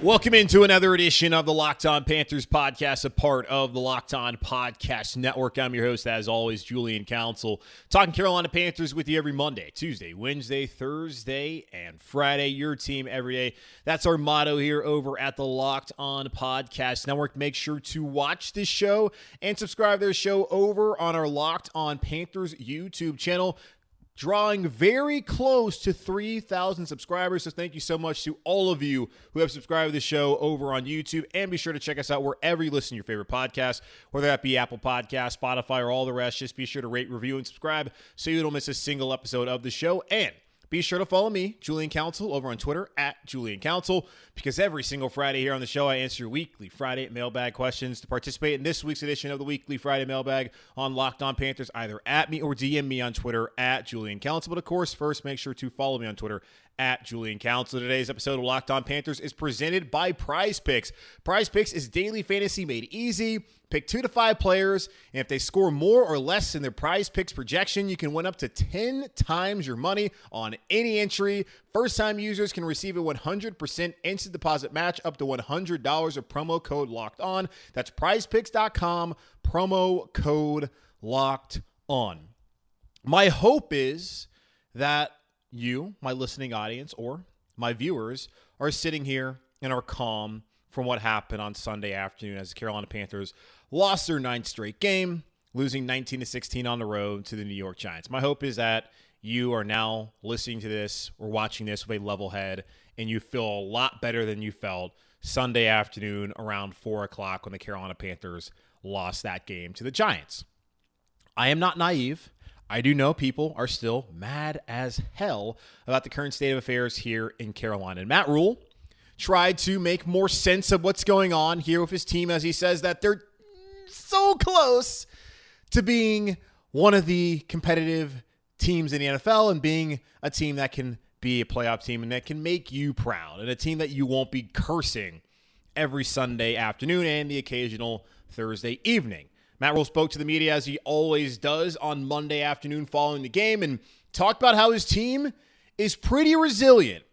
Welcome into another edition of the Locked On Panthers podcast, a part of the Locked On Podcast Network. I'm your host, as always, Julian Council, talking Carolina Panthers with you every Monday, Tuesday, Wednesday, Thursday, and Friday. Your team every day. That's our motto here over at the Locked On Podcast Network. Make sure to watch this show and subscribe to the show over on our Locked On Panthers YouTube channel drawing very close to 3,000 subscribers. So thank you so much to all of you who have subscribed to the show over on YouTube. And be sure to check us out wherever you listen to your favorite podcast, whether that be Apple Podcast, Spotify, or all the rest. Just be sure to rate, review, and subscribe so you don't miss a single episode of the show. And be sure to follow me, Julian Council, over on Twitter at Julian Council, because every single Friday here on the show, I answer your weekly Friday mailbag questions. To participate in this week's edition of the weekly Friday mailbag on Locked On Panthers, either at me or DM me on Twitter at Julian Council. But of course, first, make sure to follow me on Twitter at Julian Council. Today's episode of Locked On Panthers is presented by Prize Picks. Prize Picks is daily fantasy made easy. Pick two to five players, and if they score more or less than their prize picks projection, you can win up to 10 times your money on any entry. First time users can receive a 100% instant deposit match up to $100 of promo code locked on. That's prizepicks.com, promo code locked on. My hope is that you, my listening audience, or my viewers are sitting here and are calm from what happened on Sunday afternoon as the Carolina Panthers lost their ninth straight game, losing 19 to 16 on the road to the New York Giants. My hope is that you are now listening to this or watching this with a level head and you feel a lot better than you felt Sunday afternoon around 4 o'clock when the Carolina Panthers lost that game to the Giants. I am not naive. I do know people are still mad as hell about the current state of affairs here in Carolina. And Matt Rhule tried to make more sense of what's going on here with his team as he says that they're so close to being one of the competitive teams in the NFL and being a team that can be a playoff team and that can make you proud and a team that you won't be cursing every Sunday afternoon and the occasional Thursday evening. Matt Rhule spoke to the media as he always does on Monday afternoon following the game and talked about how his team is pretty resilient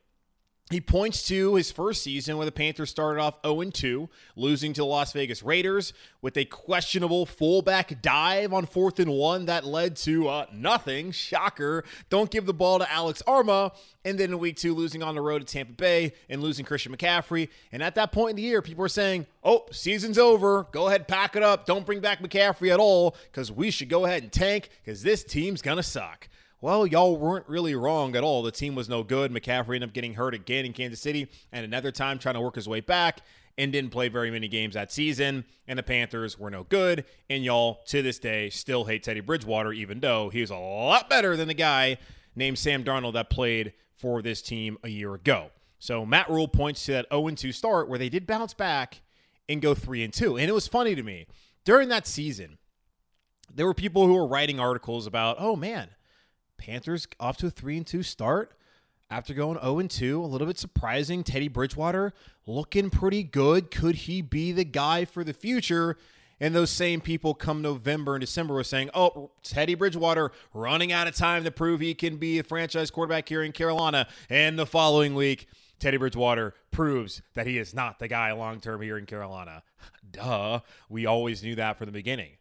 he points to his first season where the Panthers started off 0 2, losing to the Las Vegas Raiders with a questionable fullback dive on fourth and one that led to uh, nothing. Shocker. Don't give the ball to Alex Armah. And then in week two, losing on the road to Tampa Bay and losing Christian McCaffrey. And at that point in the year, people were saying, oh, season's over. Go ahead, pack it up. Don't bring back McCaffrey at all because we should go ahead and tank because this team's going to suck. Well, y'all weren't really wrong at all. The team was no good. McCaffrey ended up getting hurt again in Kansas City and another time trying to work his way back and didn't play very many games that season. And the Panthers were no good. And y'all, to this day, still hate Teddy Bridgewater, even though he was a lot better than the guy named Sam Darnold that played for this team a year ago. So Matt Rhule points to that 0 2 start where they did bounce back and go 3 2. And it was funny to me. During that season, there were people who were writing articles about, oh man, Panthers off to a 3 and 2 start after going 0 and 2. A little bit surprising. Teddy Bridgewater looking pretty good. Could he be the guy for the future? And those same people come November and December were saying, oh, Teddy Bridgewater running out of time to prove he can be a franchise quarterback here in Carolina. And the following week, Teddy Bridgewater proves that he is not the guy long term here in Carolina. Duh. We always knew that from the beginning.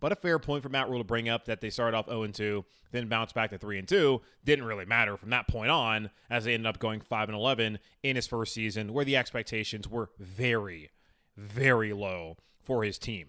But a fair point for Matt Rhule to bring up that they started off 0 2, then bounced back to 3 2. Didn't really matter from that point on, as they ended up going 5 11 in his first season, where the expectations were very, very low for his team.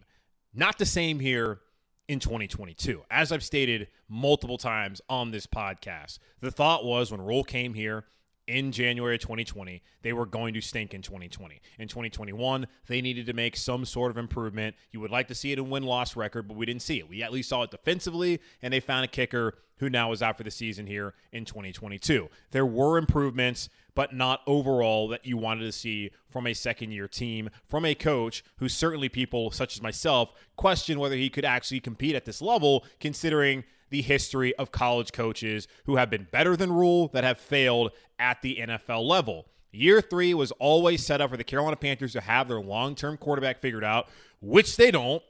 Not the same here in 2022. As I've stated multiple times on this podcast, the thought was when Rhule came here in January 2020, they were going to stink in 2020. In 2021, they needed to make some sort of improvement. You would like to see it in win loss record, but we didn't see it. We at least saw it defensively, and they found a kicker who now is out for the season here in 2022. There were improvements, but not overall that you wanted to see from a second year team, from a coach who certainly people such as myself question whether he could actually compete at this level, considering the history of college coaches who have been better than Rhule that have failed at the NFL level. Year three was always set up for the Carolina Panthers to have their long term quarterback figured out, which they don't.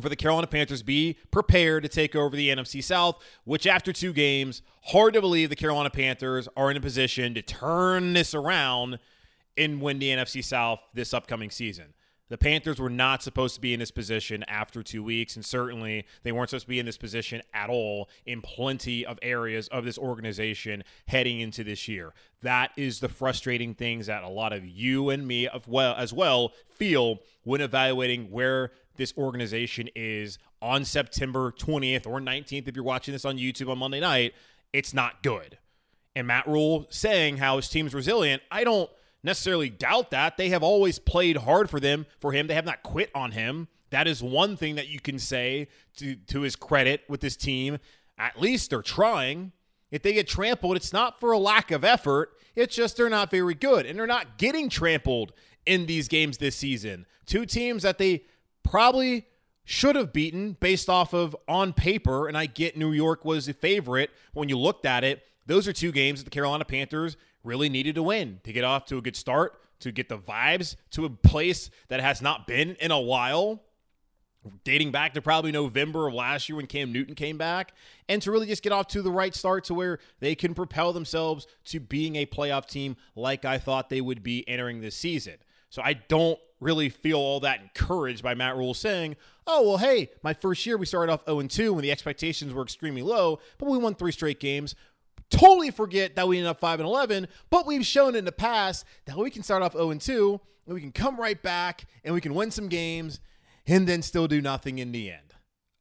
For the Carolina Panthers, be prepared to take over the NFC South, which after two games, hard to believe the Carolina Panthers are in a position to turn this around and win the NFC South this upcoming season. The Panthers were not supposed to be in this position after two weeks, and certainly they weren't supposed to be in this position at all in plenty of areas of this organization heading into this year. That is the frustrating things that a lot of you and me as well, as well feel when evaluating where this organization is on September 20th or 19th. If you're watching this on YouTube on Monday night, it's not good. And Matt Rhule saying how his team's resilient, I don't necessarily doubt that. They have always played hard for them, for him. They have not quit on him. That is one thing that you can say to, to his credit with this team. At least they're trying. If they get trampled, it's not for a lack of effort. It's just they're not very good. And they're not getting trampled in these games this season. Two teams that they probably should have beaten based off of on paper. And I get New York was a favorite when you looked at it. Those are two games that the Carolina Panthers really needed to win to get off to a good start, to get the vibes to a place that has not been in a while, dating back to probably November of last year when Cam Newton came back, and to really just get off to the right start to where they can propel themselves to being a playoff team like I thought they would be entering this season. So I don't really feel all that encouraged by Matt Rhule saying, oh, well, hey, my first year we started off 0 2 when the expectations were extremely low, but we won three straight games totally forget that we ended up 5 and 11, but we've shown in the past that we can start off 0 and 2 and we can come right back and we can win some games and then still do nothing in the end.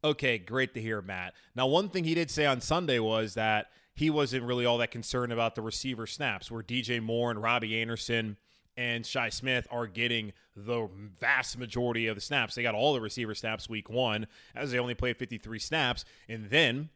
Okay, great to hear, Matt. Now, one thing he did say on Sunday was that he wasn't really all that concerned about the receiver snaps, where DJ Moore and Robbie Anderson and Shi Smith are getting the vast majority of the snaps. They got all the receiver snaps week one, as they only played 53 snaps. And then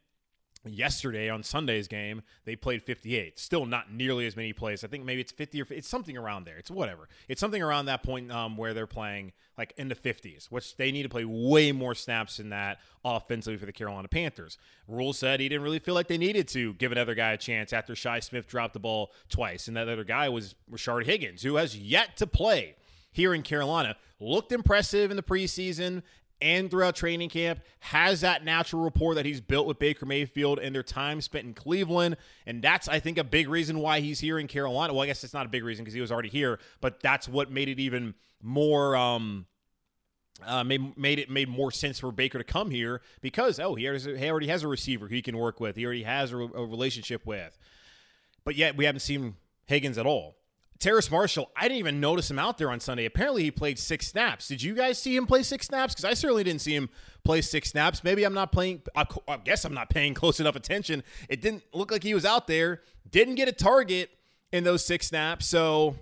yesterday on Sunday's game, they played 58. Still not nearly as many plays. I think maybe it's 50 or it's something around there. It's whatever. It's something around that point um, where they're playing like in the 50s, which they need to play way more snaps than that offensively for the Carolina Panthers. Rhule said he didn't really feel like they needed to give another guy a chance after Shi Smith dropped the ball twice. And that other guy was Rashard Higgins, who has yet to play here in Carolina. Looked impressive in the preseason, and throughout training camp has that natural rapport that he's built with Baker Mayfield and their time spent in Cleveland. And that's, I think, a big reason why he's here in Carolina. Well, I guess it's not a big reason because he was already here, but that's what made it even more. Um, uh, made made it made more sense for Baker to come here because oh he, has, he already has a receiver he can work with he already has a, a relationship with, but yet we haven't seen Higgins at all. Terrace Marshall, I didn't even notice him out there on Sunday. Apparently, he played six snaps. Did you guys see him play six snaps? Because I certainly didn't see him play six snaps. Maybe I'm not playing, I guess I'm not paying close enough attention. It didn't look like he was out there, didn't get a target in those six snaps. So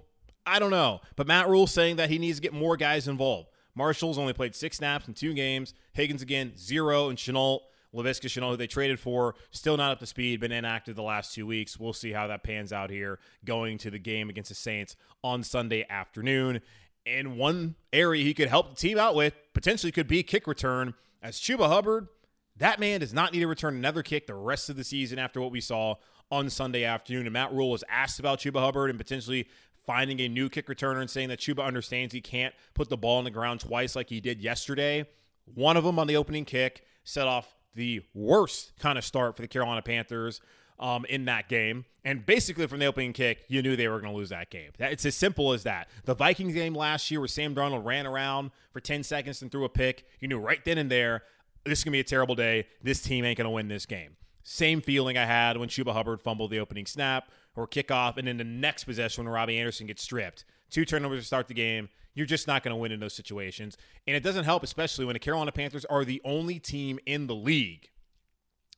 I don't know. But Matt Rhule saying that he needs to get more guys involved. Marshall's only played six snaps in two games. Higgins again, zero. And Shenault Laviska Shenault, who they traded for, still not up to speed, been inactive the last two weeks. We'll see how that pans out here going to the game against the Saints on Sunday afternoon. And one area he could help the team out with potentially could be kick return, as Chuba Hubbard, that man does not need to return another kick the rest of the season after what we saw on Sunday afternoon. And Matt Rhule was asked about Chuba Hubbard and potentially finding a new kick returner and saying that Chuba understands he can't put the ball on the ground twice like he did yesterday. One of them on the opening kick set off the worst kind of start for the Carolina Panthers um, in that game. And basically, from the opening kick, you knew they were going to lose that game. It's as simple as that. The Vikings game last year, where Sam Darnold ran around for 10 seconds and threw a pick, you knew right then and there, this is going to be a terrible day. This team ain't going to win this game. Same feeling I had when Chuba Hubbard fumbled the opening snap or kickoff, and then the next possession when Robbie Anderson gets stripped. Two turnovers to start the game. You're just not going to win in those situations. And it doesn't help, especially when the Carolina Panthers are the only team in the league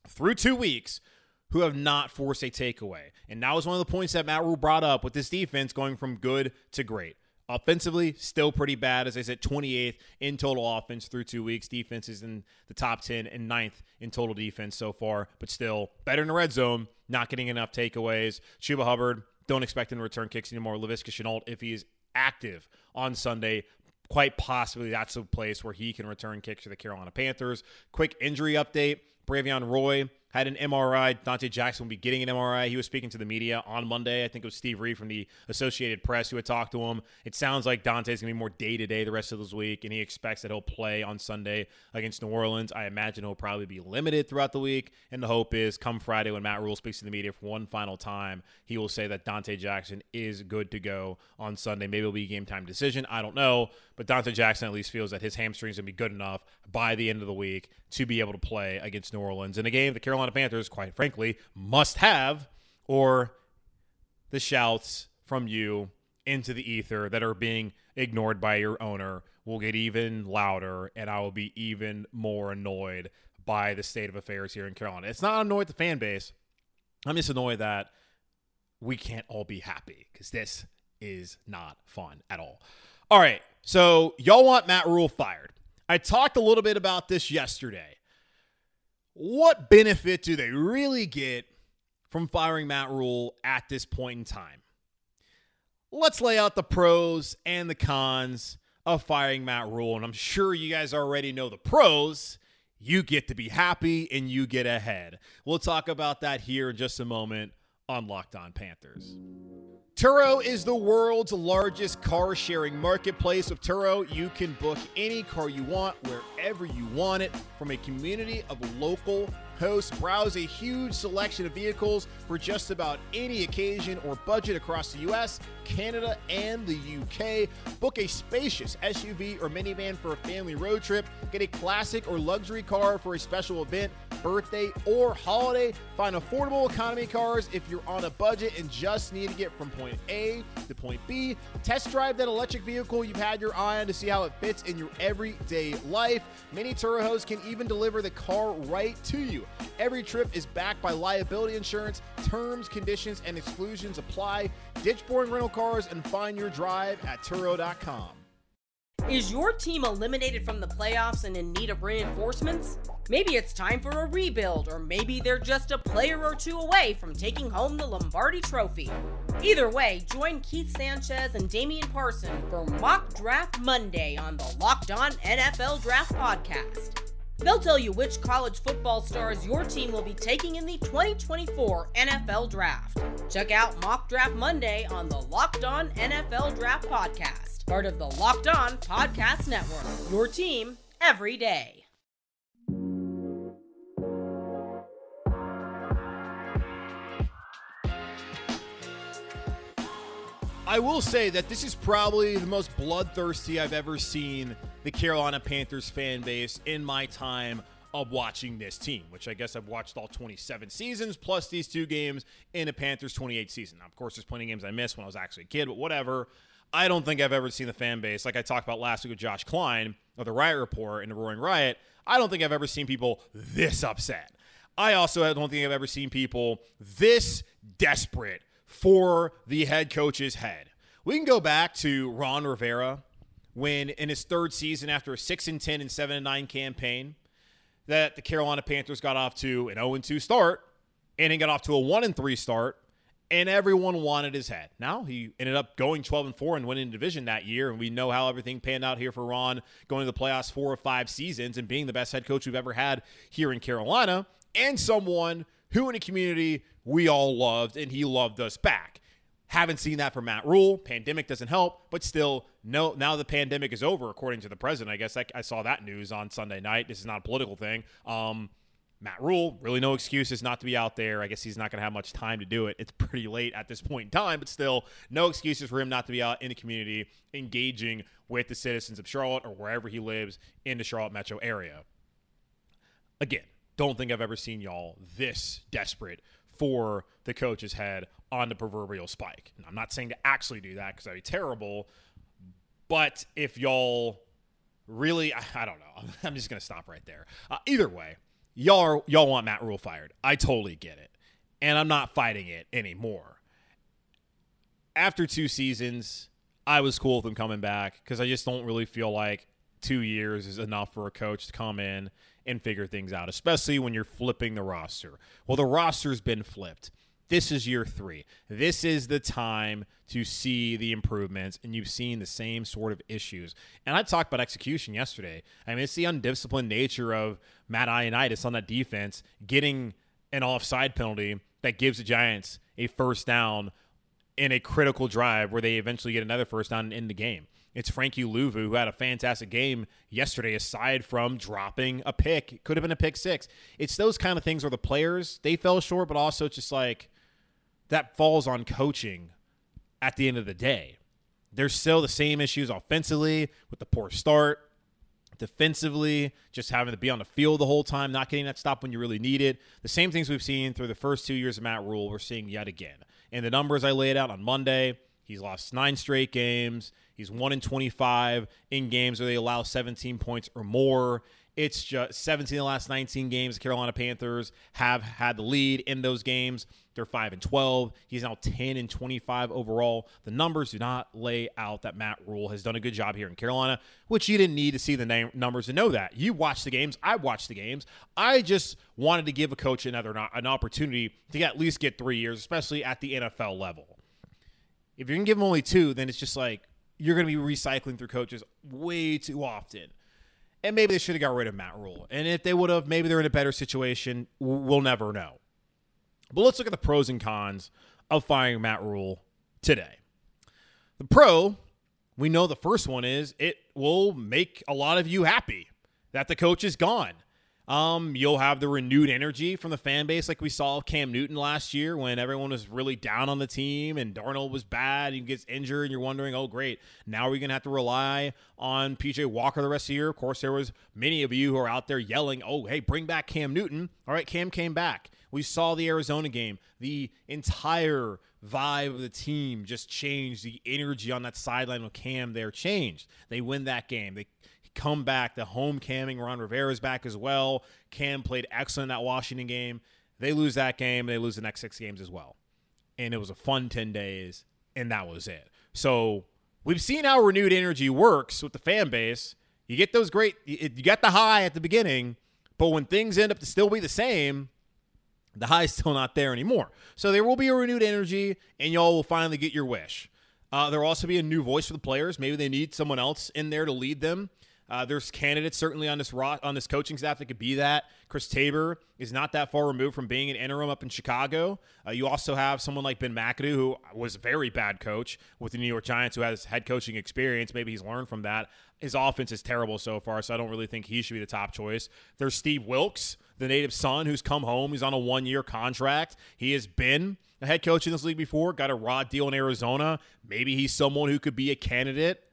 through two weeks who have not forced a takeaway. And that was one of the points that Matt Rhule brought up with this defense going from good to great. Offensively, still pretty bad. As I said, 28th in total offense through two weeks. Defense is in the top 10 and ninth in total defense so far, but still better in the red zone, not getting enough takeaways. Chuba Hubbard, don't expect him to return kicks anymore. Laviska Shenault, if he is active on Sunday, quite possibly that's a place where he can return kicks to the Carolina Panthers. Quick injury update Bravvion Roy had an MRI. Donte Jackson will be getting an MRI. He was speaking to the media on Monday. I think it was Steve Reed from the Associated Press who had talked to him. It sounds like Donte's going to be more day to day the rest of this week, and he expects that he'll play on Sunday against New Orleans. I imagine he'll probably be limited throughout the week, and the hope is come Friday when Matt Rhule speaks to the media for one final time, he will say that Donte Jackson is good to go on Sunday. Maybe it'll be a game time decision. I don't know, but Donte Jackson at least feels that his hamstrings going to be good enough by the end of the week to be able to play against New Orleans in a game the Carolina Panthers, quite frankly, must have, or the shouts from you into the ether that are being ignored by your owner will get even louder, and I will be even more annoyed by the state of affairs here in Carolina. It's not annoyed the fan base. I'm just annoyed that we can't all be happy because this is not fun at all. All right, so y'all want Matt Rhule fired. I talked a little bit about this yesterday what benefit do they really get from firing Matt Rhule at this point in time? Let's lay out the pros and the cons of firing Matt Rhule. And I'm sure you guys already know the pros. You get to be happy and you get ahead. We'll talk about that here in just a moment on Locked On Panthers. Turo is the world's largest car sharing marketplace. With Turo, you can book any car you want wherever you want it from a community of local hosts. Browse a huge selection of vehicles for just about any occasion or budget across the US, Canada, and the UK. Book a spacious SUV or minivan for a family road trip. Get a classic or luxury car for a special event, birthday, or holiday. Find affordable economy cars if you're on a budget and just need to get from point A to point B. Test drive that electric vehicle you've had your eye on to see how it fits in your everyday life. Many Turo hosts can even deliver the car right to you. Every trip is backed by liability insurance. Terms, conditions, and exclusions apply. Ditch boring rental cars and find your drive at Turo.com. Is your team eliminated from the playoffs and in need of reinforcements? Maybe it's time for a rebuild, or maybe they're just a player or two away from taking home the Lombardi Trophy. Either way, join Keith Sanchez and Damian Parson for Mock Draft Monday on the Locked On NFL Draft Podcast. They'll tell you which college football stars your team will be taking in the 2024 NFL Draft. Check out Mock Draft Monday on the Locked On NFL Draft Podcast, part of the Locked On Podcast Network. Your team every day. I will say that this is probably the most bloodthirsty I've ever seen the Carolina Panthers fan base in my time of watching this team, which I guess I've watched all 27 seasons plus these two games in a Panthers 28 season. Now, of course, there's plenty of games I missed when I was actually a kid, but whatever. I don't think I've ever seen the fan base like I talked about last week with Josh Klein of the Riot Report and the Roaring Riot. I don't think I've ever seen people this upset. I also don't think I've ever seen people this desperate for the head coach's head. We can go back to Ron Rivera when in his third season after a 6 and 10 and 7 and 9 campaign that the Carolina Panthers got off to an 0 and 2 start and then got off to a 1 and 3 start and everyone wanted his head. Now he ended up going 12 and 4 and winning division that year and we know how everything panned out here for Ron going to the playoffs 4 or 5 seasons and being the best head coach we've ever had here in Carolina and someone who in a community we all loved and he loved us back. Haven't seen that from Matt Rhule. Pandemic doesn't help, but still, no. Now the pandemic is over, according to the president. I guess I, I saw that news on Sunday night. This is not a political thing. Um, Matt Rhule, really no excuses not to be out there. I guess he's not going to have much time to do it. It's pretty late at this point in time, but still, no excuses for him not to be out in the community, engaging with the citizens of Charlotte or wherever he lives in the Charlotte metro area. Again, don't think I've ever seen y'all this desperate for the coach's head on the proverbial spike. And I'm not saying to actually do that because that'd be terrible, but if y'all really, I, I don't know, I'm just gonna stop right there. Uh, either way, y'all are, y'all want Matt Rhule fired. I totally get it, and I'm not fighting it anymore. After two seasons, I was cool with him coming back because I just don't really feel like two years is enough for a coach to come in and figure things out, especially when you're flipping the roster. Well, the roster's been flipped. This is year three. This is the time to see the improvements, and you've seen the same sort of issues. And I talked about execution yesterday. I mean, it's the undisciplined nature of Matt Ioannidis on that defense getting an offside penalty that gives the Giants a first down in a critical drive where they eventually get another first down in the game. It's Frankie Luvu who had a fantastic game yesterday, aside from dropping a pick. It could have been a pick six. It's those kind of things where the players they fell short, but also just like that falls on coaching at the end of the day. There's still the same issues offensively with the poor start, defensively, just having to be on the field the whole time, not getting that stop when you really need it. The same things we've seen through the first two years of Matt Rhule, we're seeing yet again. And the numbers I laid out on Monday, he's lost nine straight games. He's 1 in 25 in games where they allow 17 points or more. It's just 17 of the last 19 games. The Carolina Panthers have had the lead in those games. They're 5 and 12. He's now 10 and 25 overall. The numbers do not lay out that Matt Rhule has done a good job here in Carolina, which you didn't need to see the name, numbers to know that. You watched the games. I watched the games. I just wanted to give a coach another an opportunity to at least get three years, especially at the NFL level. If you're going to give him only two, then it's just like you're going to be recycling through coaches way too often. And maybe they should have got rid of Matt Rhule. And if they would have, maybe they're in a better situation. We'll never know. But let's look at the pros and cons of firing Matt Rhule today. The pro, we know the first one is it will make a lot of you happy that the coach is gone. Um, you'll have the renewed energy from the fan base, like we saw Cam Newton last year when everyone was really down on the team and Darnold was bad. He gets injured, and you're wondering, oh, great, now we're gonna have to rely on PJ Walker the rest of the year. Of course, there was many of you who are out there yelling, oh, hey, bring back Cam Newton. All right, Cam came back. We saw the Arizona game. The entire vibe of the team just changed. The energy on that sideline with Cam there changed. They win that game. They come back. The home camming Ron Rivera's back as well. Cam played excellent that Washington game. They lose that game. They lose the next six games as well. And it was a fun 10 days, and that was it. So we've seen how renewed energy works with the fan base. You get those great, you get the high at the beginning, but when things end up to still be the same, the high's still not there anymore. So there will be a renewed energy, and y'all will finally get your wish. Uh, there will also be a new voice for the players. Maybe they need someone else in there to lead them. Uh, there's candidates certainly on this ro- on this coaching staff that could be that. Chris Tabor is not that far removed from being an interim up in Chicago. Uh, you also have someone like Ben McAdoo, who was a very bad coach with the New York Giants, who has head coaching experience. Maybe he's learned from that. His offense is terrible so far, so I don't really think he should be the top choice. There's Steve Wilks, the native son, who's come home. He's on a one year contract. He has been a head coach in this league before, got a raw deal in Arizona. Maybe he's someone who could be a candidate.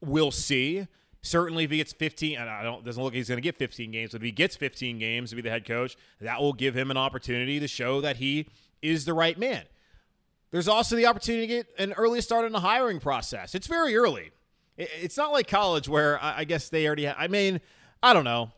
We'll see. Certainly, if he gets 15, and I don't doesn't look like he's going to get 15 games, but if he gets 15 games to be the head coach, that will give him an opportunity to show that he is the right man. There's also the opportunity to get an early start in the hiring process. It's very early. It's not like college where I guess they already. Have, I mean, I don't know.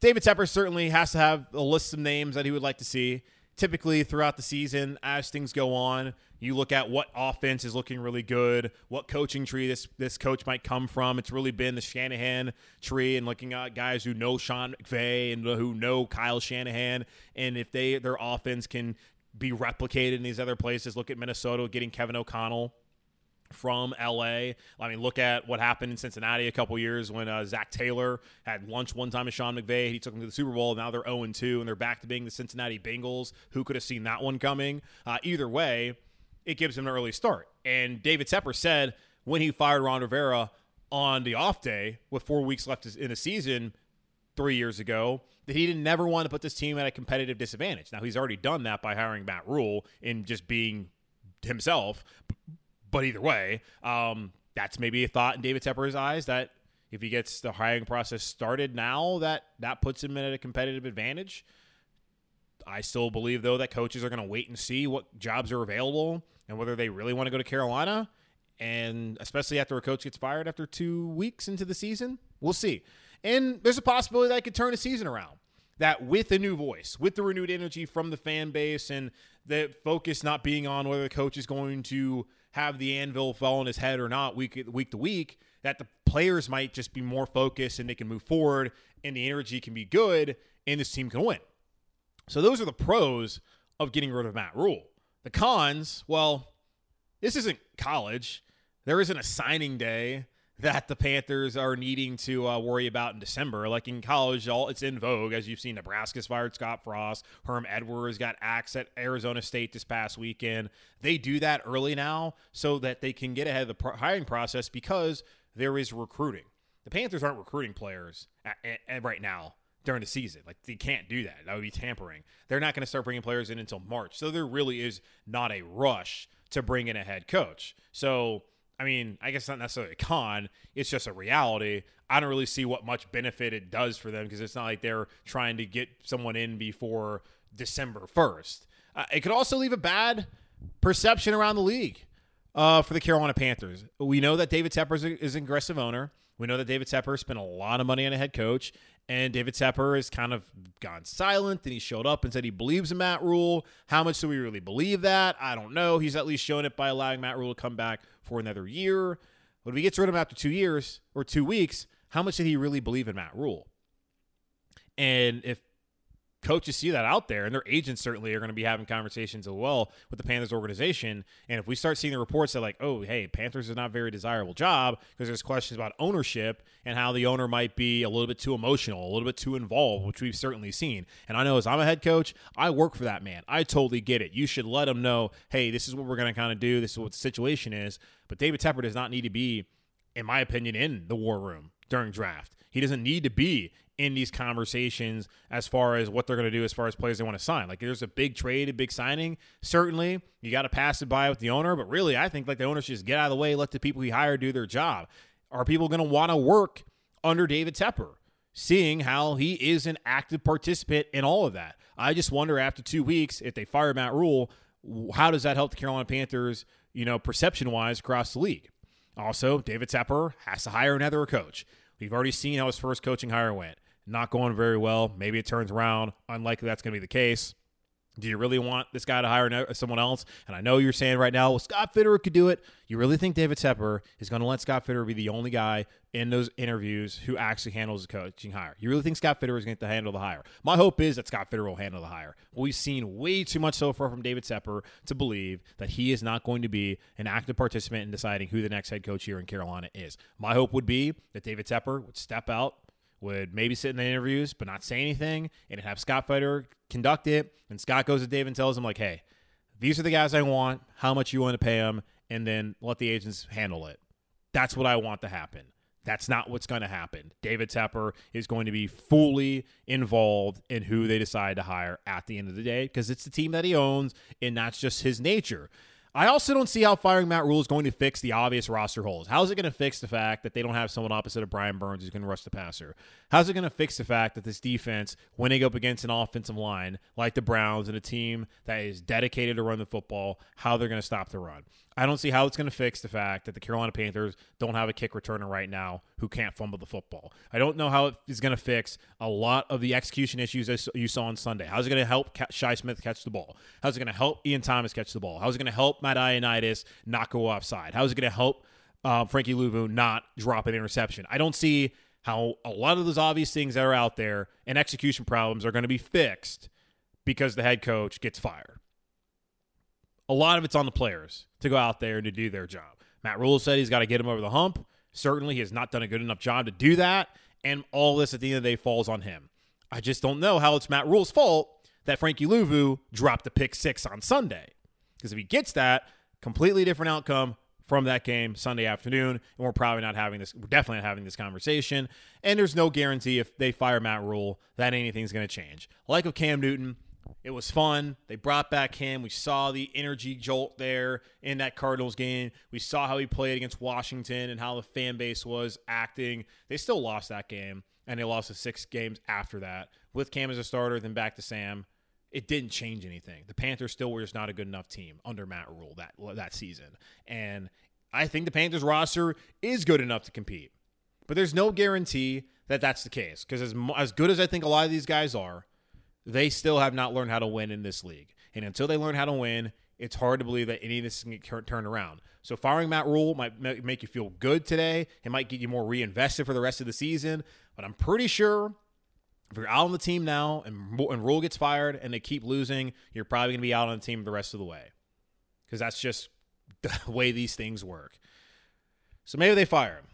David Tepper certainly has to have a list of names that he would like to see typically throughout the season as things go on you look at what offense is looking really good what coaching tree this this coach might come from. It's really been the shanahan tree and looking at guys who know sean mcvay and who know kyle shanahan and if they their offense can be replicated in these other places. Look at minnesota getting kevin o'connell from LA. I mean, look at what happened in Cincinnati a couple years when uh, Zac Taylor had lunch one time with Sean McVay. He took them to the Super Bowl. Now they're 0 2, and they're back to being the Cincinnati Bengals. Who could have seen that one coming? Uh, either way, it gives him an early start. And David Tepper said when he fired Ron Rivera on the off day with four weeks left in the season three years ago that he didn't never want to put this team at a competitive disadvantage. Now he's already done that by hiring Matt Rhule and just being himself. But either way, um, that's maybe a thought in David Tepper's eyes that if he gets the hiring process started now, that that puts him at a competitive advantage. I still believe though that coaches are going to wait and see what jobs are available and whether they really want to go to Carolina. And especially after a coach gets fired after two weeks into the season, we'll see. And there's a possibility that I could turn a season around. that with a new voice, with the renewed energy from the fan base and the focus not being on whether the coach is going to have the anvil fall on his head or not week week to week, that the players might just be more focused and they can move forward and the energy can be good and this team can win. So those are the pros of getting rid of Matt Rhule. The cons, well, this isn't college. There isn't a signing day that the Panthers are needing to uh, worry about in December. Like in college, all it's in vogue, as you've seen. Nebraska's fired Scott Frost. Herm Edwards got axed at Arizona State this past weekend. They do that early now so that they can get ahead of the hiring process because there is recruiting. The Panthers aren't recruiting players at, at, at right now during the season. Like they can't do that. That would be tampering. They're not going to start bringing players in until March. So there really is not a rush to bring in a head coach. So I mean, I guess not necessarily a con. It's just a reality. I don't really see what much benefit it does for them because it's not like they're trying to get someone in before December 1st. Uh, it could also leave a bad perception around the league uh, for the Carolina Panthers. We know that David Tepper is, a, is an aggressive owner. We know that David Tepper spent a lot of money on a head coach, and David Tepper has kind of gone silent and he showed up and said he believes in Matt Rhule. How much do we really believe that? I don't know. He's at least shown it by allowing Matt Rhule to come back for another year. But if he gets rid of him after two years or two weeks, how much did he really believe in Matt Rhule? And if coaches see that out there, and their agents certainly are going to be having conversations as well with the Panthers organization. And if we start seeing the reports that, like, oh, hey, Panthers is not a very desirable job because there's questions about ownership and how the owner might be a little bit too emotional, a little bit too involved, which we've certainly seen. And I know as I'm a head coach, I work for that man. I totally get it. You should let him know, hey, this is what we're going to kind of do. This is what the situation is. But David Tepper does not need to be, in my opinion, in the war room during draft. He doesn't need to be in these conversations as far as what they're going to do as far as players they want to sign. Like there's a big trade, a big signing. Certainly, you got to pass it by with the owner, but really, I think like the owner should just get out of the way, let the people he hired do their job. Are people going to want to work under David Tepper? Seeing how he is an active participant in all of that. I just wonder after two weeks, if they fire Matt Rhule, how does that help the Carolina Panthers, you know, perception wise across the league? Also, David Tepper has to hire another coach. We've already seen how his first coaching hire went not going very well. Maybe it turns around. Unlikely that's going to be the case. Do you really want this guy to hire someone else? And I know you're saying right now, well, Scott Fitterer could do it. You really think David Tepper is going to let Scott Fitterer be the only guy in those interviews who actually handles the coaching hire? You really think Scott Fitterer is going to handle the hire? My hope is that Scott Fitterer will handle the hire. We've seen way too much so far from David Tepper to believe that he is not going to be an active participant in deciding who the next head coach here in Carolina is. My hope would be that David Tepper would step out would maybe sit in the interviews but not say anything and have Scott Fitterer conduct it. And Scott goes to Dave and tells him, like, hey, these are the guys I want, how much you want to pay them, and then let the agents handle it. That's what I want to happen. That's not what's going to happen. David Tepper is going to be fully involved in who they decide to hire at the end of the day because it's the team that he owns, and that's just his nature. I also don't see how firing Matt Rhule is going to fix the obvious roster holes. How's it going to fix the fact that they don't have someone opposite of Brian Burns who's going to rush the passer? How's it going to fix the fact that this defense, when they go up against an offensive line like the Browns and a team that is dedicated to run the football, how they're going to stop the run? I don't see how it's going to fix the fact that the Carolina Panthers don't have a kick returner right now who can't fumble the football. I don't know how it is going to fix a lot of the execution issues you saw on Sunday. How's it going to help Shi Smith catch the ball? How's it going to help Ian Thomas catch the ball? How's it going to help Matt Ioannidis not go offside? How's it going to help uh, Frankie Luvu not drop an interception? I don't see how a lot of those obvious things that are out there and execution problems are going to be fixed because the head coach gets fired a lot of it's on the players to go out there and to do their job. Matt Rhule said he's got to get him over the hump. Certainly, he has not done a good enough job to do that. And all this at the end of the day falls on him. I just don't know how it's Matt Rhule's fault that Frankie Luvu dropped the pick six on Sunday. Because if he gets that, completely different outcome from that game Sunday afternoon. And we're probably not having this, we're definitely not having this conversation. And there's no guarantee if they fire Matt Rhule that anything's going to change. Like with Cam Newton, it was fun. They brought back him. We saw the energy jolt there in that Cardinals game. We saw how he played against Washington and how the fan base was acting. They still lost that game, and they lost the six games after that with Cam as a starter, then back to Sam. It didn't change anything. The Panthers still were just not a good enough team under Matt Rhule that that season, and I think the Panthers roster is good enough to compete. But there's no guarantee that that's the case because as, as good as I think a lot of these guys are, they still have not learned how to win in this league. And until they learn how to win, it's hard to believe that any of this can get turned around. So firing Matt Rhule might make you feel good today. It might get you more reinvested for the rest of the season. But I'm pretty sure if you're out on the team now and, and Rhule gets fired and they keep losing, you're probably going to be out on the team the rest of the way because that's just the way these things work. So maybe they fire him.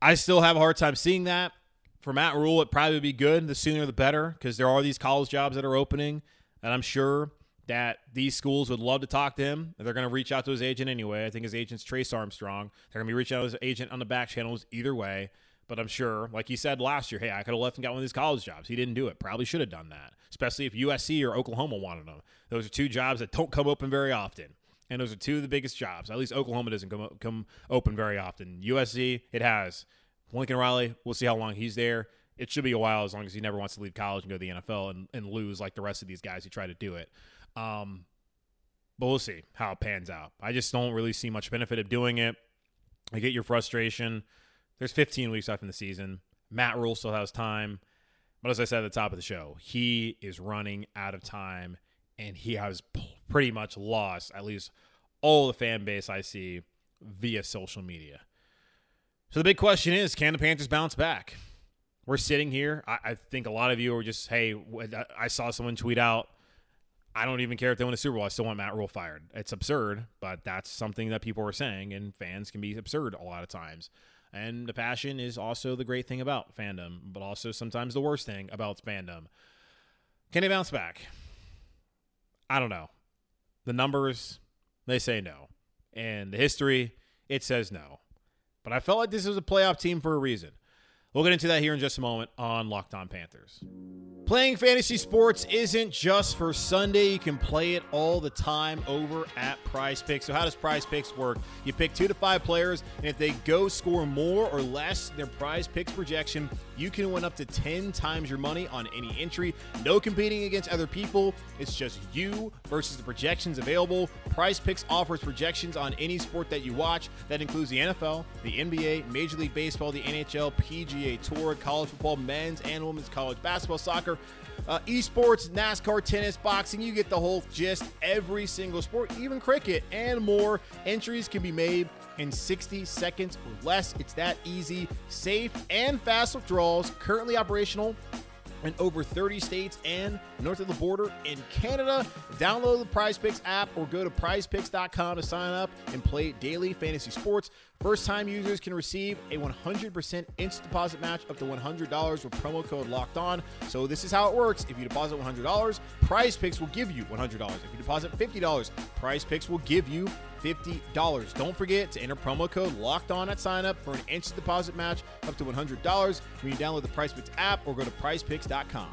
I still have a hard time seeing that. For Matt Rhule, it probably would be good. The sooner the better because there are these college jobs that are opening. And I'm sure that these schools would love to talk to him. They're going to reach out to his agent anyway. I think his agent's Trace Armstrong. They're going to be reaching out to his agent on the back channels either way. But I'm sure, like he said last year, hey, I could have left and got one of these college jobs. He didn't do it. Probably should have done that, especially if USC or Oklahoma wanted him. Those are two jobs that don't come open very often. And those are two of the biggest jobs. At least Oklahoma doesn't come, come open very often. USC, it has. Lincoln Riley, we'll see how long he's there. It should be a while as long as he never wants to leave college and go to the NFL and, and lose like the rest of these guys who try to do it. Um, but we'll see how it pans out. I just don't really see much benefit of doing it. I get your frustration. There's 15 weeks left in the season. Matt Rhule still has time. But as I said at the top of the show, he is running out of time and he has pretty much lost at least all the fan base I see via social media. So the big question is can the Panthers bounce back? We're sitting here. I, I think a lot of you are just, hey, I saw someone tweet out, I don't even care if they win a Super Bowl. I still want Matt Rhule fired. It's absurd, but that's something that people are saying, and fans can be absurd a lot of times. And the passion is also the great thing about fandom, but also sometimes the worst thing about fandom. Can they bounce back? I don't know. The numbers, they say no. And the history, it says no. But I felt like this was a playoff team for a reason. We'll get into that here in just a moment on Locked On Panthers. Playing fantasy sports isn't just for Sunday. You can play it all the time over at Prize Picks. So, how does Prize Picks work? You pick two to five players, and if they go score more or less than their Prize Picks projection, you can win up to 10 times your money on any entry. No competing against other people. It's just you versus the projections available. Prize Picks offers projections on any sport that you watch. That includes the NFL, the NBA, Major League Baseball, the NHL, PGA Tour, college football, men's and women's college basketball, soccer uh, esports, NASCAR, tennis, boxing, you get the whole gist. Every single sport, even cricket and more. Entries can be made in 60 seconds or less. It's that easy, safe, and fast withdrawals. Currently operational in over 30 states and north of the border in Canada. Download the Prize Picks app or go to prizepicks.com to sign up and play daily fantasy sports. First time users can receive a 100% instant deposit match up to $100 with promo code locked on. So, this is how it works. If you deposit $100, Prize Picks will give you $100. If you deposit $50, Prize Picks will give you $50. Don't forget to enter promo code locked on at sign up for an instant deposit match up to $100 when you download the Prize Picks app or go to prizepicks.com.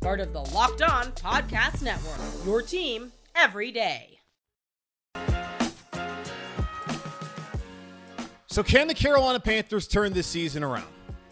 part of the Locked On Podcast Network. Your team every day. So, can the Carolina Panthers turn this season around?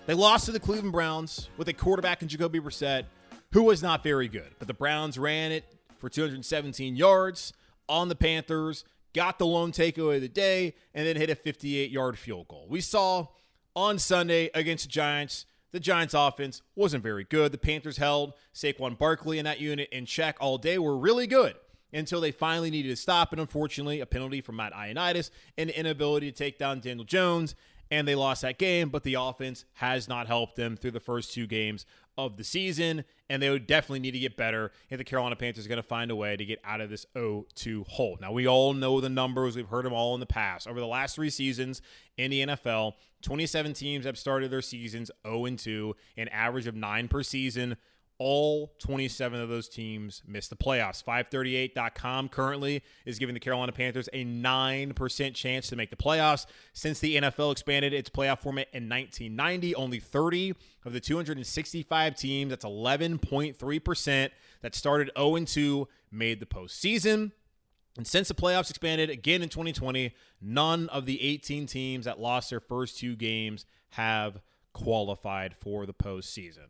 They lost to the Cleveland Browns with a quarterback in Jacoby Brissett, who was not very good. But the Browns ran it for 217 yards on the Panthers, got the lone takeaway of the day, and then hit a 58 yard field goal. We saw on Sunday against the Giants, the Giants offense wasn't very good. The Panthers held Saquon Barkley in that unit in check all day, were really good until they finally needed to stop. And unfortunately, a penalty from Matt Ioannidis and the inability to take down Daniel Jones. And they lost that game, but the offense has not helped them through the first two games of the season, and they would definitely need to get better if the Carolina Panthers are going to find a way to get out of this 0-2 hole. Now, we all know the numbers. We've heard them all in the past. Over the last three seasons in the NFL, 27 teams have started their seasons 0-2, an average of nine per season. All 27 of those teams missed the playoffs. 538.com currently is giving the Carolina Panthers a 9% chance to make the playoffs. Since the NFL expanded its playoff format in 1990, only 30 of the 265 teams, that's 11.3%, that started 0 2 made the postseason. And since the playoffs expanded again in 2020, none of the 18 teams that lost their first two games have qualified for the postseason.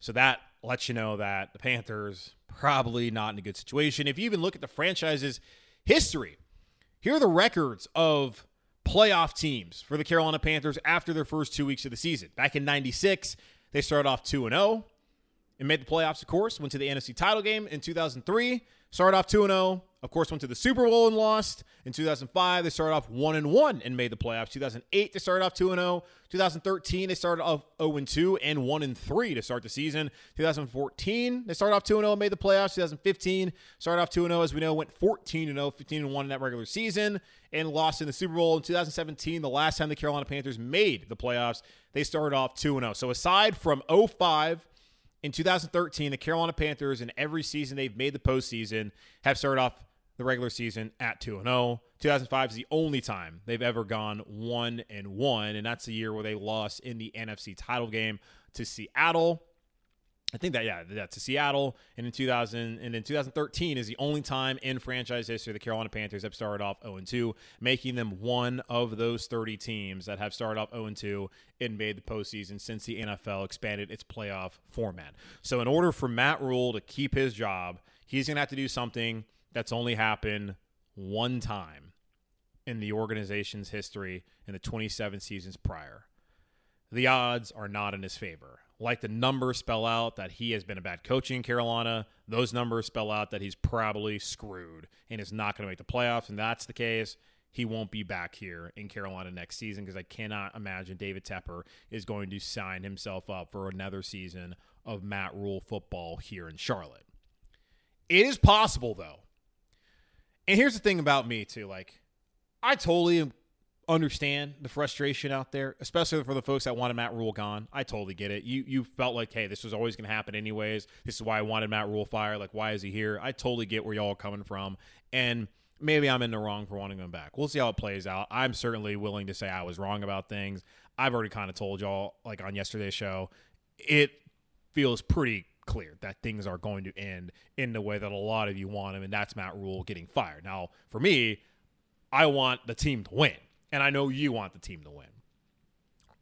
So that lets you know that the Panthers probably not in a good situation. If you even look at the franchise's history, here are the records of playoff teams for the Carolina Panthers after their first two weeks of the season. Back in 96, they started off 2 0 and made the playoffs, of course, went to the NFC title game in 2003. Started off 2 0. Of course, went to the Super Bowl and lost. In 2005, they started off 1 and 1 and made the playoffs. 2008, they started off 2 0. 2013, they started off 0 and 2 and 1 and 3 to start the season. 2014, they started off 2 0 and made the playoffs. 2015, started off 2 0 as we know, went 14 0, 15 and 1 in that regular season and lost in the Super Bowl. In 2017, the last time the Carolina Panthers made the playoffs, they started off 2 0. So aside from 05 in 2013, the Carolina Panthers in every season they've made the postseason have started off the regular season at 2 0. 2005 is the only time they've ever gone 1 and 1, and that's the year where they lost in the NFC title game to Seattle. I think that yeah, that's to Seattle, and in 2000 and in 2013 is the only time in franchise history the Carolina Panthers have started off 0 2, making them one of those 30 teams that have started off 0 2 and made the postseason since the NFL expanded its playoff format. So in order for Matt Rhule to keep his job, he's gonna have to do something that's only happened one time in the organization's history in the 27 seasons prior. The odds are not in his favor like the numbers spell out that he has been a bad coach in Carolina. Those numbers spell out that he's probably screwed and is not going to make the playoffs. And that's the case. He won't be back here in Carolina next season because I cannot imagine David Tepper is going to sign himself up for another season of Matt Rhule football here in Charlotte. It is possible, though. And here's the thing about me, too. Like, I totally am understand the frustration out there, especially for the folks that wanted Matt Rhule gone. I totally get it. You you felt like, hey, this was always going to happen anyways. This is why I wanted Matt Rhule fired. Like, why is he here? I totally get where y'all are coming from, and maybe I'm in the wrong for wanting him back. We'll see how it plays out. I'm certainly willing to say I was wrong about things. I've already kind of told y'all, like on yesterday's show, it feels pretty clear that things are going to end in the way that a lot of you want him, and that's Matt Rhule getting fired. Now, for me, I want the team to win and I know you want the team to win.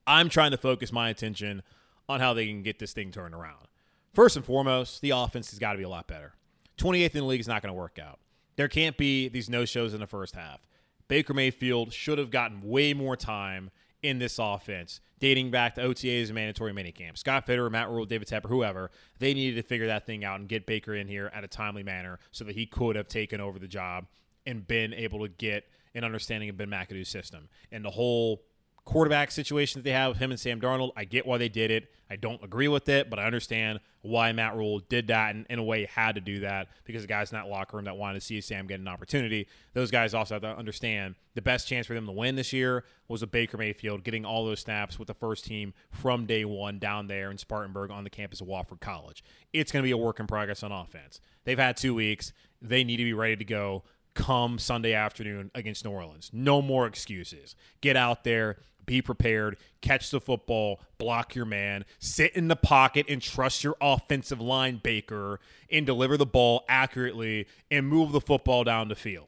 I'm trying to focus my attention on how they can get this thing turned around. First and foremost, the offense has got to be a lot better. 28th in the league is not going to work out. There can't be these no shows in the first half. Baker Mayfield should have gotten way more time in this offense, dating back to OTAs and mandatory minicamp. Scott Fitterer, Matt Rhule, David Tepper, whoever, they needed to figure that thing out and get Baker in here at a timely manner so that he could have taken over the job and been able to get an understanding of Ben McAdoo's system and the whole quarterback situation that they have with him and Sam Darnold. I get why they did it. I don't agree with it, but I understand why Matt Rhule did that and in a way had to do that because the guys in that locker room that wanted to see Sam get an opportunity. Those guys also have to understand the best chance for them to win this year was a Baker Mayfield getting all those snaps with the first team from day one down there in Spartanburg on the campus of Wofford College. It's going to be a work in progress on offense. They've had two weeks. They need to be ready to go come Sunday afternoon against New Orleans. No more excuses. Get out there, be prepared, catch the football, block your man, sit in the pocket and trust your offensive line, Baker, and deliver the ball accurately and move the football down the field.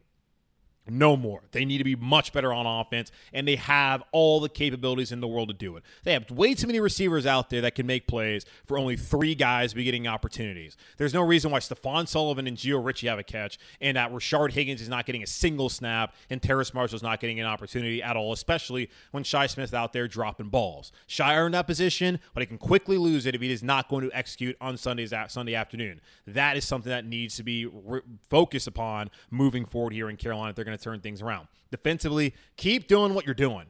No more. They need to be much better on offense, and they have all the capabilities in the world to do it. They have way too many receivers out there that can make plays for only three guys be getting opportunities. There's no reason why Stephon Sullivan and Gio Ricci have a catch, and that Rashard Higgins is not getting a single snap, and Terrace Marshall's not getting an opportunity at all, especially when Shi Smith out there dropping balls. Shi earned that position, but he can quickly lose it if he is not going to execute on Sundays at Sunday afternoon. That is something that needs to be re- focused upon moving forward here in Carolina. They're going to turn things around. Defensively, keep doing what you're doing.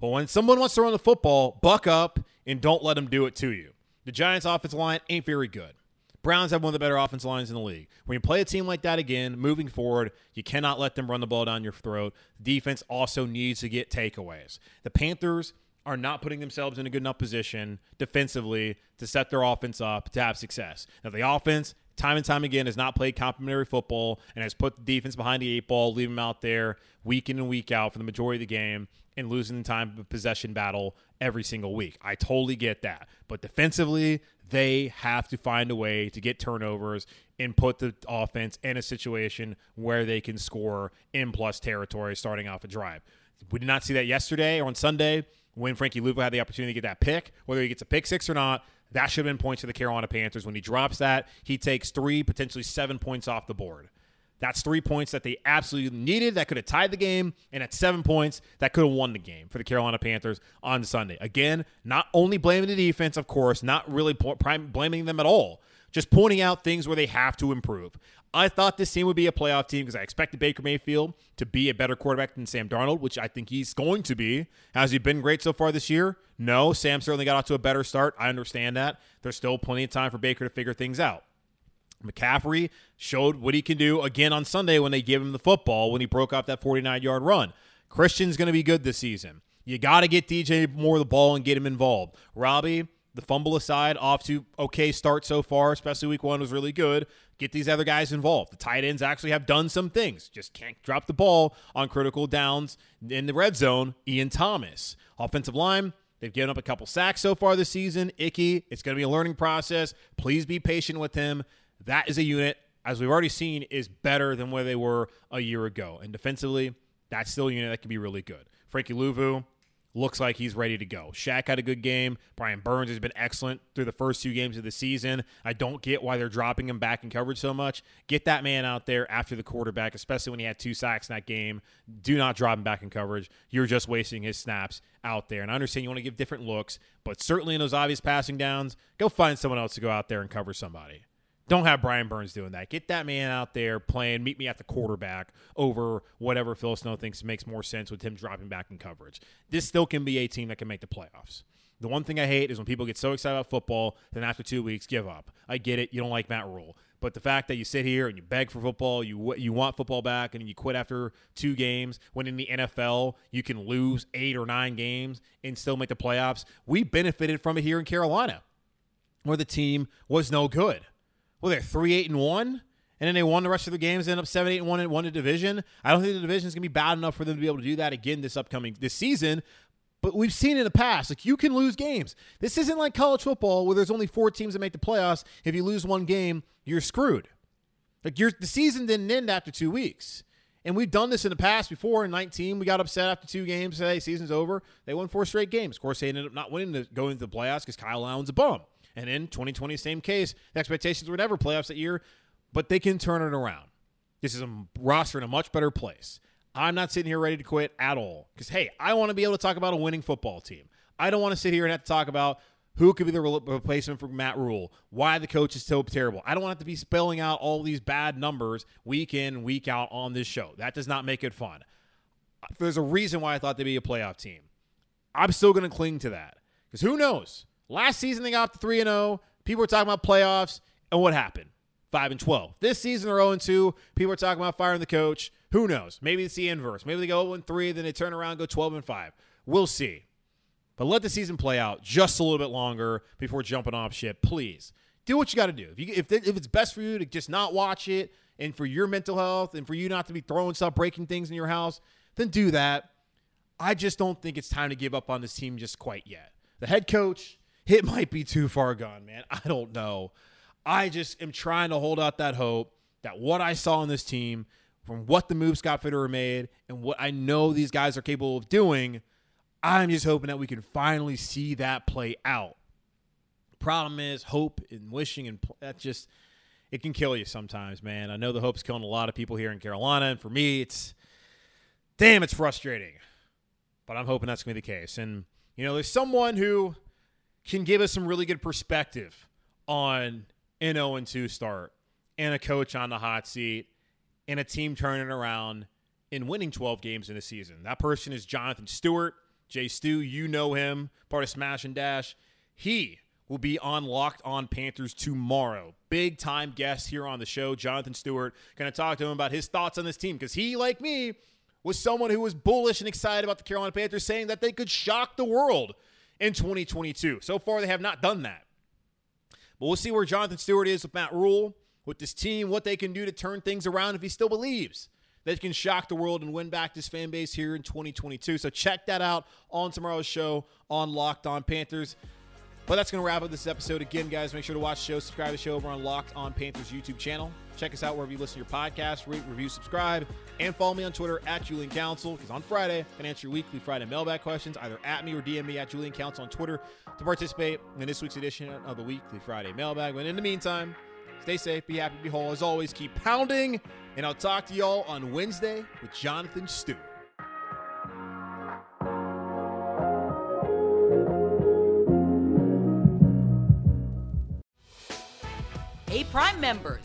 But when someone wants to run the football, buck up and don't let them do it to you. The Giants' offensive line ain't very good. Browns have one of the better offensive lines in the league. When you play a team like that again, moving forward, you cannot let them run the ball down your throat. Defense also needs to get takeaways. The Panthers are not putting themselves in a good enough position defensively to set their offense up to have success. Now, the offense, time and time again, has not played complementary football and has put the defense behind the eight ball, leaving them out there week in and week out for the majority of the game and losing the time of possession battle every single week. I totally get that. But defensively, they have to find a way to get turnovers and put the offense in a situation where they can score in plus territory starting off a drive. We did not see that yesterday or on Sunday when Frankie Luvu had the opportunity to get that pick, whether he gets a pick six or not. That should have been points for the Carolina Panthers. When he drops that, he takes three, potentially seven points off the board. That's three points that they absolutely needed. That could have tied the game. And at seven points, that could have won the game for the Carolina Panthers on Sunday. Again, not only blaming the defense, of course, not really blaming them at all, just pointing out things where they have to improve. I thought this team would be a playoff team because I expected Baker Mayfield to be a better quarterback than Sam Darnold, which I think he's going to be. Has he been great so far this year? No. Sam certainly got off to a better start. I understand that. There's still plenty of time for Baker to figure things out. McCaffrey showed what he can do again on Sunday when they gave him the football when he broke off that 49 yard run. Christian's going to be good this season. You got to get DJ more the ball and get him involved. Robbie, the fumble aside, off to okay start so far, especially week one was really good. Get these other guys involved. The tight ends actually have done some things, just can't drop the ball on critical downs in the red zone. Ian Thomas, offensive line, They've given up a couple sacks so far this season. Icky, it's going to be a learning process. Please be patient with him. That is a unit, as we've already seen, is better than where they were a year ago. And defensively, that's still a unit that can be really good. Frankie Luvu looks like he's ready to go. Shaq had a good game. Brian Burns has been excellent through the first two games of the season. I don't get why they're dropping him back in coverage so much. Get that man out there after the quarterback, especially when he had two sacks in that game. Do not drop him back in coverage. You're just wasting his snaps out there. And I understand you want to give different looks, but certainly in those obvious passing downs, go find someone else to go out there and cover somebody. Don't have Brian Burns doing that. Get that man out there playing, meet me at the quarterback over whatever Phil Snow thinks makes more sense with him dropping back in coverage. This still can be a team that can make the playoffs. The one thing I hate is when people get so excited about football, then after two weeks, give up. I get it. You don't like Matt Rhule. But the fact that you sit here and you beg for football, you you want football back, and you quit after two games, when in the NFL you can lose eight or nine games and still make the playoffs, we benefited from it here in Carolina, where the team was no good well, they're three eight and one, and then they won the rest of the games, end up seven eight and one and won the division. I don't think the division is gonna be bad enough for them to be able to do that again this upcoming this season. But we've seen in the past, like you can lose games. This isn't like college football where there's only four teams that make the playoffs. If you lose one game, you're screwed. Like your the season didn't end after two weeks. And we've done this in the past before. In 19, we got upset after two games. Hey, season's over. They won four straight games. Of course, they ended up not winning to go into the playoffs because Kyle Allen's a bum. And in 2020, same case. The expectations were never playoffs that year, but they can turn it around. This is a roster in a much better place. I'm not sitting here ready to quit at all because, hey, I want to be able to talk about a winning football team. I don't want to sit here and have to talk about who could be the replacement for Matt Rhule, why the coach is so terrible. I don't want to be spelling out all these bad numbers week in, week out on this show. That does not make it fun. There's a reason why I thought they'd be a playoff team. I'm still going to cling to that because who knows? Last season they got to 3 and 0. People were talking about playoffs, and what happened? 5 and 12. This season they're 0 and 2. People are talking about firing the coach. Who knows? Maybe it's the inverse. Maybe they go 0 and 3, then they turn around go 12 and 5. We'll see. But let the season play out just a little bit longer before jumping off ship, please. Do what you got to do. If, you, if, if it's best for you to just not watch it and for your mental health and for you not to be throwing stuff, breaking things in your house, then do that. I just don't think it's time to give up on this team just quite yet. The head coach, it might be too far gone, man. I don't know. I just am trying to hold out that hope that what I saw on this team, from what the moves Scott Fitterer made, and what I know these guys are capable of doing, I'm just hoping that we can finally see that play out. Problem is, hope and wishing, and that just it can kill you sometimes, man. I know the hope's killing a lot of people here in Carolina, and for me, it's damn, it's frustrating. But I'm hoping that's gonna be the case. And you know, there's someone who can give us some really good perspective on an 0 2 start and a coach on the hot seat and a team turning around and winning 12 games in a season. That person is Jonathan Stewart. Jay Stu, you know him, part of Smash and Dash. He will be on Locked On Panthers tomorrow. Big time guest here on the show, Jonathan Stewart. Going to talk to him about his thoughts on this team because he, like me, was someone who was bullish and excited about the Carolina Panthers, saying that they could shock the world in 2022. So far, they have not done that. But we'll see where Jonathan Stewart is with Matt Rhule, with this team, what they can do to turn things around if he still believes that he can shock the world and win back this fan base here in 2022. So check that out on tomorrow's show on Locked On Panthers. But that's going to wrap up this episode. Again, guys, make sure to watch the show, subscribe to the show over on Locked On Panthers YouTube channel. Check us out wherever you listen to your podcast, rate, review, subscribe, and follow me on Twitter at Julian Council because on Friday, I can answer your weekly Friday mailbag questions either at me or DM me at Julian Council on Twitter to participate in this week's edition of the weekly Friday mailbag. But in the meantime, stay safe, be happy, be whole. As always, keep pounding, and I'll talk to y'all on Wednesday with Jonathan Stewart. Hey, Prime members,